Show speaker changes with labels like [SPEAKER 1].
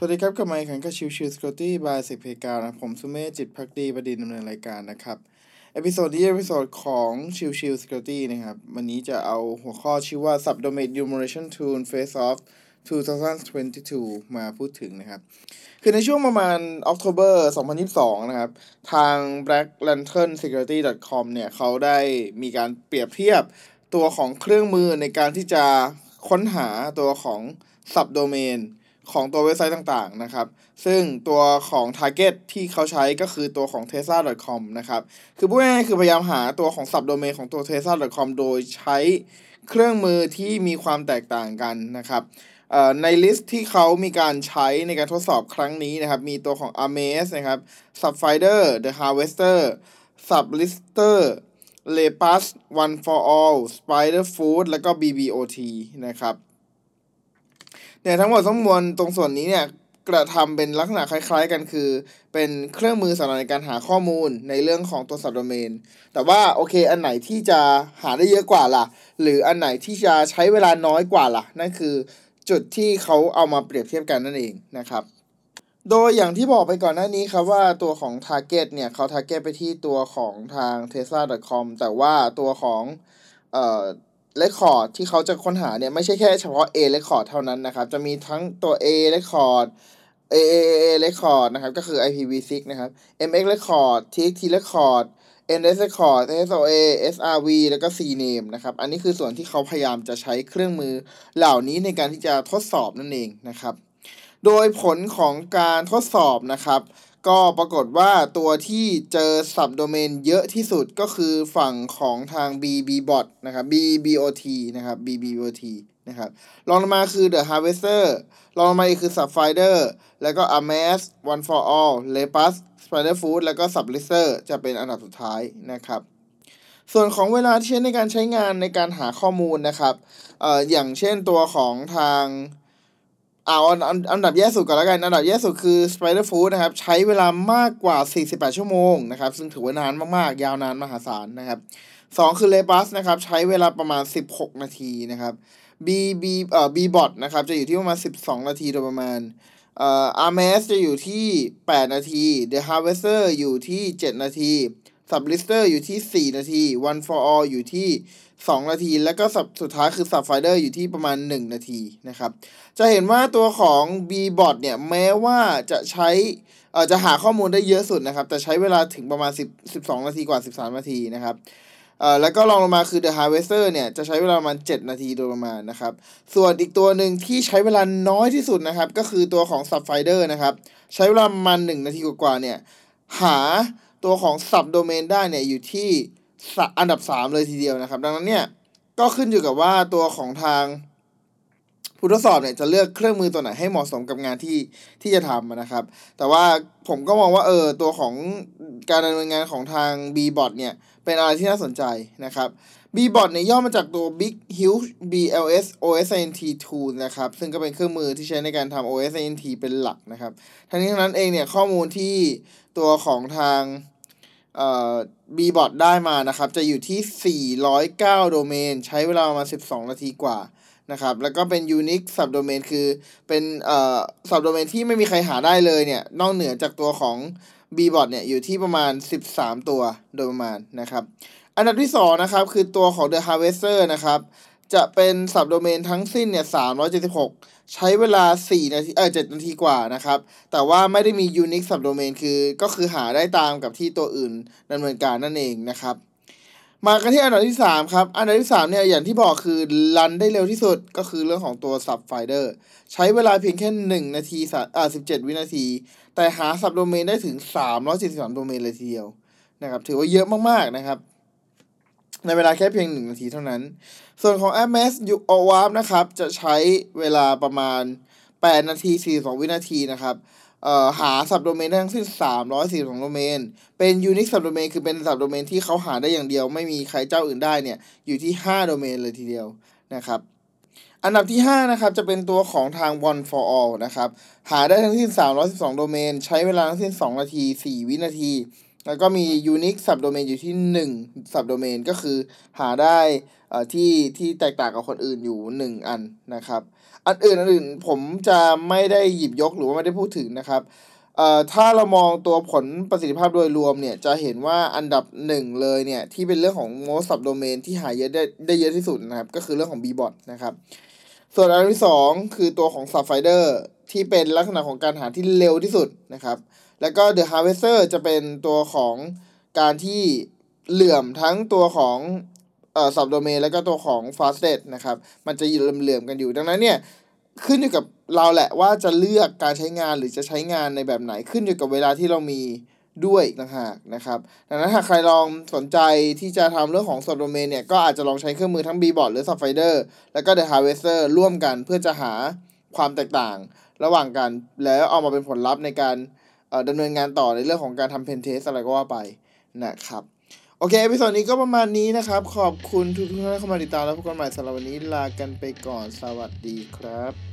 [SPEAKER 1] สวัสดีครับกับไมค์ขันกับชิวชิวสกอตตี้บายสิบเพกานะผมสุเมธจิตพักดีประดินดำเนินรายการนะครับเอพิโซดนี้เอพิโซดของชิวชิวสกอตตี้นะครับ วันนี้จะเอาหัวข้อชื่อว่า Subdomain Enumeration Tool Face Off 2022 มาพูดถึงนะครับ คือในช่วงประมาณ October 2022 นะครับ ทาง Black Lantern Security com เนี่ยเขาได้มีการเปรียบเทียบตัวของเครื่องมือในการที่จะค้นหาตัวของ subdomain ของตัวเว็บไซต์ต่างๆนะครับ ซึ่งตัวของ target ที่เขาใช้ก็คือตัวของ tesla.com นะครับ คือพูดง่ายๆคือพยายามหาตัวของ subdomain ของตัว tesla.com โดยใช้เครื่องมือที่มีความแตกต่างกันนะครับในลิสต์ที่เขามีการใช้ในการทดสอบครั้งนี้นะครับ มีตัวของ Amaze นะครับ Subfinder The Harvester Sublister Lepus One for All Spider Food แล้วก็ BBOT นะครับ เนี่ยทั้งหมดทั้งมวลตรงส่วนนี้เนี่ยกระทำเป็นลักษณะคล้าย ๆ กันคือ เป็นเครื่องมือสำหรับในการหาข้อมูลในเรื่องของตัวสับโดเมน แต่ว่าโอเค อันไหนที่จะหาได้เยอะกว่าล่ะ หรืออันไหนที่จะใช้เวลาน้อยกว่าล่ะ นั่นคือจุดที่เขาเอามาเปรียบเทียบกันนั่นเองนะครับ โดยอย่างที่บอกไปก่อนหน้านี้ครับว่าตัวของ Target เนี่ยเขา Target ไปที่ตัวของทาง tesla.com แต่ว่าตัวของเอ่อ เรคคอร์ดที่เขาจะค้นหาเนี่ย ไม่ใช่แค่เฉพาะ A record เท่านั้นนะครับ จะมีทั้งตัว A record A A A record นะครับ ก็คือ IPv6 นะครับ MX record TXT record NS record SOA SRV แล้วก็ CNAME นะครับ อันนี้คือส่วนที่เขาพยายามจะใช้เครื่องมือเหล่านี้ในการที่จะทดสอบนั่นเองนะครับ โดยผลของการทดสอบนะครับ ก็ปรากฏว่าตัวที่เจอ subdomain เยอะที่สุดก็คือฝั่งของทาง BBBot นะครับ BBOT นะครับ BBOT นะครับรองลงมาคือ The Harvester รองลงมาอีกคือ Subfinder แล้วก็ Amaze One for All Lepus Spider Food แล้วก็ Sublister จะเป็นอันดับสุดท้ายนะครับ ส่วนของเวลาที่ใช้ในการใช้งานในการหาข้อมูลนะครับเอ่ออย่างเช่นตัวของทาง เอาอันดับแย่สุดก่อนแล้วกัน อันดับแย่สุดคือ Spider Food นะครับ ใช้เวลามากกว่า 48 ชั่วโมงนะครับ ซึ่งถือว่านานมากๆ ยาวนานมหาศาลนะครับสองคือเลบัสนะครับ ใช้เวลาประมาณ 16 นาทีนะครับ B B เอ่อ B bot นะครับ จะอยู่ที่ประมาณ 12 นาทีโดยประมาณเอ่อ RMS จะอยู่ที่ 8 นาที The Harvester อยู่ที่ 7 นาที Sublister อยู่ที่ 4 นาที One for All อยู่ที่ 2 นาที แล้วก็สับสุดท้ายคือ Subfinder อยู่ที่ประมาณ 1 นาทีนะครับ จะเห็นว่าตัวของ Bbot เนี่ย แม้ว่าจะใช้เอ่อจะหาข้อมูลได้เยอะสุดนะครับ แต่ใช้เวลาถึงประมาณ 10 12 นาทีกว่า 13 นาทีนะครับเอ่อแล้วก็ลองลงมาคือ The Harvester เนี่ย จะใช้เวลาประมาณ 7 นาทีโดยประมาณนะครับ ส่วนอีกตัวหนึ่งที่ใช้เวลาน้อยที่สุดนะครับ ก็คือตัวของ Subfinder นะครับ ใช้เวลาประมาณ 1 นาทีกว่าๆเนี่ย หา ตัวของ subdomain ได้เนี่ยอยู่ที่อันดับสามเลยทีเดียวนะครับ ดังนั้นเนี่ยก็ขึ้นอยู่กับว่าตัวของทาง ผู้ทดสอบเนี่ยจะเลือกเครื่องมือตัวไหนให้เหมาะสมกับงานที่ที่จะทำนะครับ แต่ว่าผมก็มองว่าเออตัวของการดำเนินงานของทาง Bbot เนี่ยเป็นอะไรที่น่าสนใจนะครับ Bbot เนี่ยย่อมาจากตัว Big Huge BLS OSINT Tool นะครับ ซึ่งก็เป็นเครื่องมือที่ใช้ในการทำ OSINT เป็นหลักนะครับ ทั้งนี้ทั้งนั้นเองเนี่ยข้อมูลที่ตัวของทางเอ่อ Bbot ได้มานะครับ จะอยู่ที่ 409 โดเมน ใช้เวลามา12 นาทีกว่า นะครับ แล้วก็เป็น unique subdomain คือเป็นเอ่อ subdomain ที่ไม่มีใครหาได้เลยเนี่ย นอกเหนือจากตัวของ Bbot เนี่ย อยู่ที่ประมาณ 13 ตัวโดยประมาณนะครับ อันดับที่2นะครับ คือตัวของ The Harvester นะครับ จะเป็น subdomain ทั้งสิ้นเนี่ย 376 ใช้เวลา 4 นาที เออ7นาทีกว่านะครับ แต่ว่าไม่ได้มี unique subdomain คือ ก็คือหาได้ตามกับที่ตัวอื่นดำเนินการนั่นเองนะครับ มากันที่อันดับที่ 3 ครับ อันดับที่ 3 เนี่ย อย่างที่บอกคือรันได้เร็วที่สุดก็คือเรื่องของตัว Subfinder ใช้เวลาเพียงแค่ 1 นาทีอ่า17 วินาที แต่หา subdomain ได้ถึง 373 โดเมนเลยทีเดียวนะครับถือว่าเยอะมากๆนะครับ ในเวลาแค่เพียง 1 นาทีเท่านั้น ส่วนของ MS u o w a r p นะครับ จะใช้เวลาประมาณ 8 นาที 42 วินาทีนะครับ หาสับโดเมนได้ทั้งสิ้น342โดเมน เป็นยูนิคสับโดเมนคือเป็นสับโดเมนที่เขาหาได้อย่างเดียว ไม่มีใครเจ้าอื่นได้เนี่ยอยู่ที่ 5 โดเมนเลยทีเดียวนะครับอันดับที่ 5 นะครับ จะเป็นตัวของทาง one for all นะครับ หาได้ทั้งสิ้น 312 โดเมน ใช้เวลาทั้งสิ้น 2 นาที 4 วินาที แล้วก็มี unique subdomain อยู่ที่ 1 subdomain ก็คือหาได้ที่ที่แตกต่างกับคนอื่นอยู่ 1 อันนะครับ อันอื่นอันอื่นผมจะไม่ได้หยิบยกหรือว่าไม่ได้พูดถึงนะครับถ้าเรามองตัวผลประสิทธิภาพโดยรวมเนี่ย จะเห็นว่าอันดับหนึ่งเลยเนี่ย ที่เป็นเรื่องของ most subdomain ที่หาเยอะได้ได้เยอะที่สุดนะครับ ก็คือเรื่องของ bbot นะครับ ส่วนอันที่สองคือตัวของ subfinder ที่เป็นลักษณะของการหาที่เร็วที่สุดนะครับ แล้วก็ the harvester จะเป็นตัวของการที่เหลื่อมทั้งตัวของเอ่อ subdomain แล้วก็ตัวของ fastest นะครับ มันจะเหลื่อมๆกันอยู่ ดังนั้นเนี่ยขึ้นอยู่กับเราแหละว่าจะเลือกการใช้งานหรือจะใช้งานในแบบไหนขึ้นอยู่กับเวลาที่เรามีด้วยต่างหากนะครับ ดังนั้นหากใครลองสนใจที่จะทำเรื่องของ subdomain เนี่ย ก็อาจจะลองใช้เครื่องมือทั้ง bbot หรือ subfinder แล้วก็ the harvester ร่วมกันเพื่อจะหาความแตกต่างระหว่างกัน แล้วเอามาเป็นผลลัพธ์ในการ ดำเนินงานต่อในเรื่องของการทำ pentest อะไรก็ว่าไปนะครับ โอเค episode นี้ก็ประมาณนี้นะครับ ขอบคุณทุกท่านที่เข้ามาติดตามแล้วพบกันใหม่สำหรับวันนี้ลากันไปก่อนสวัสดีครับ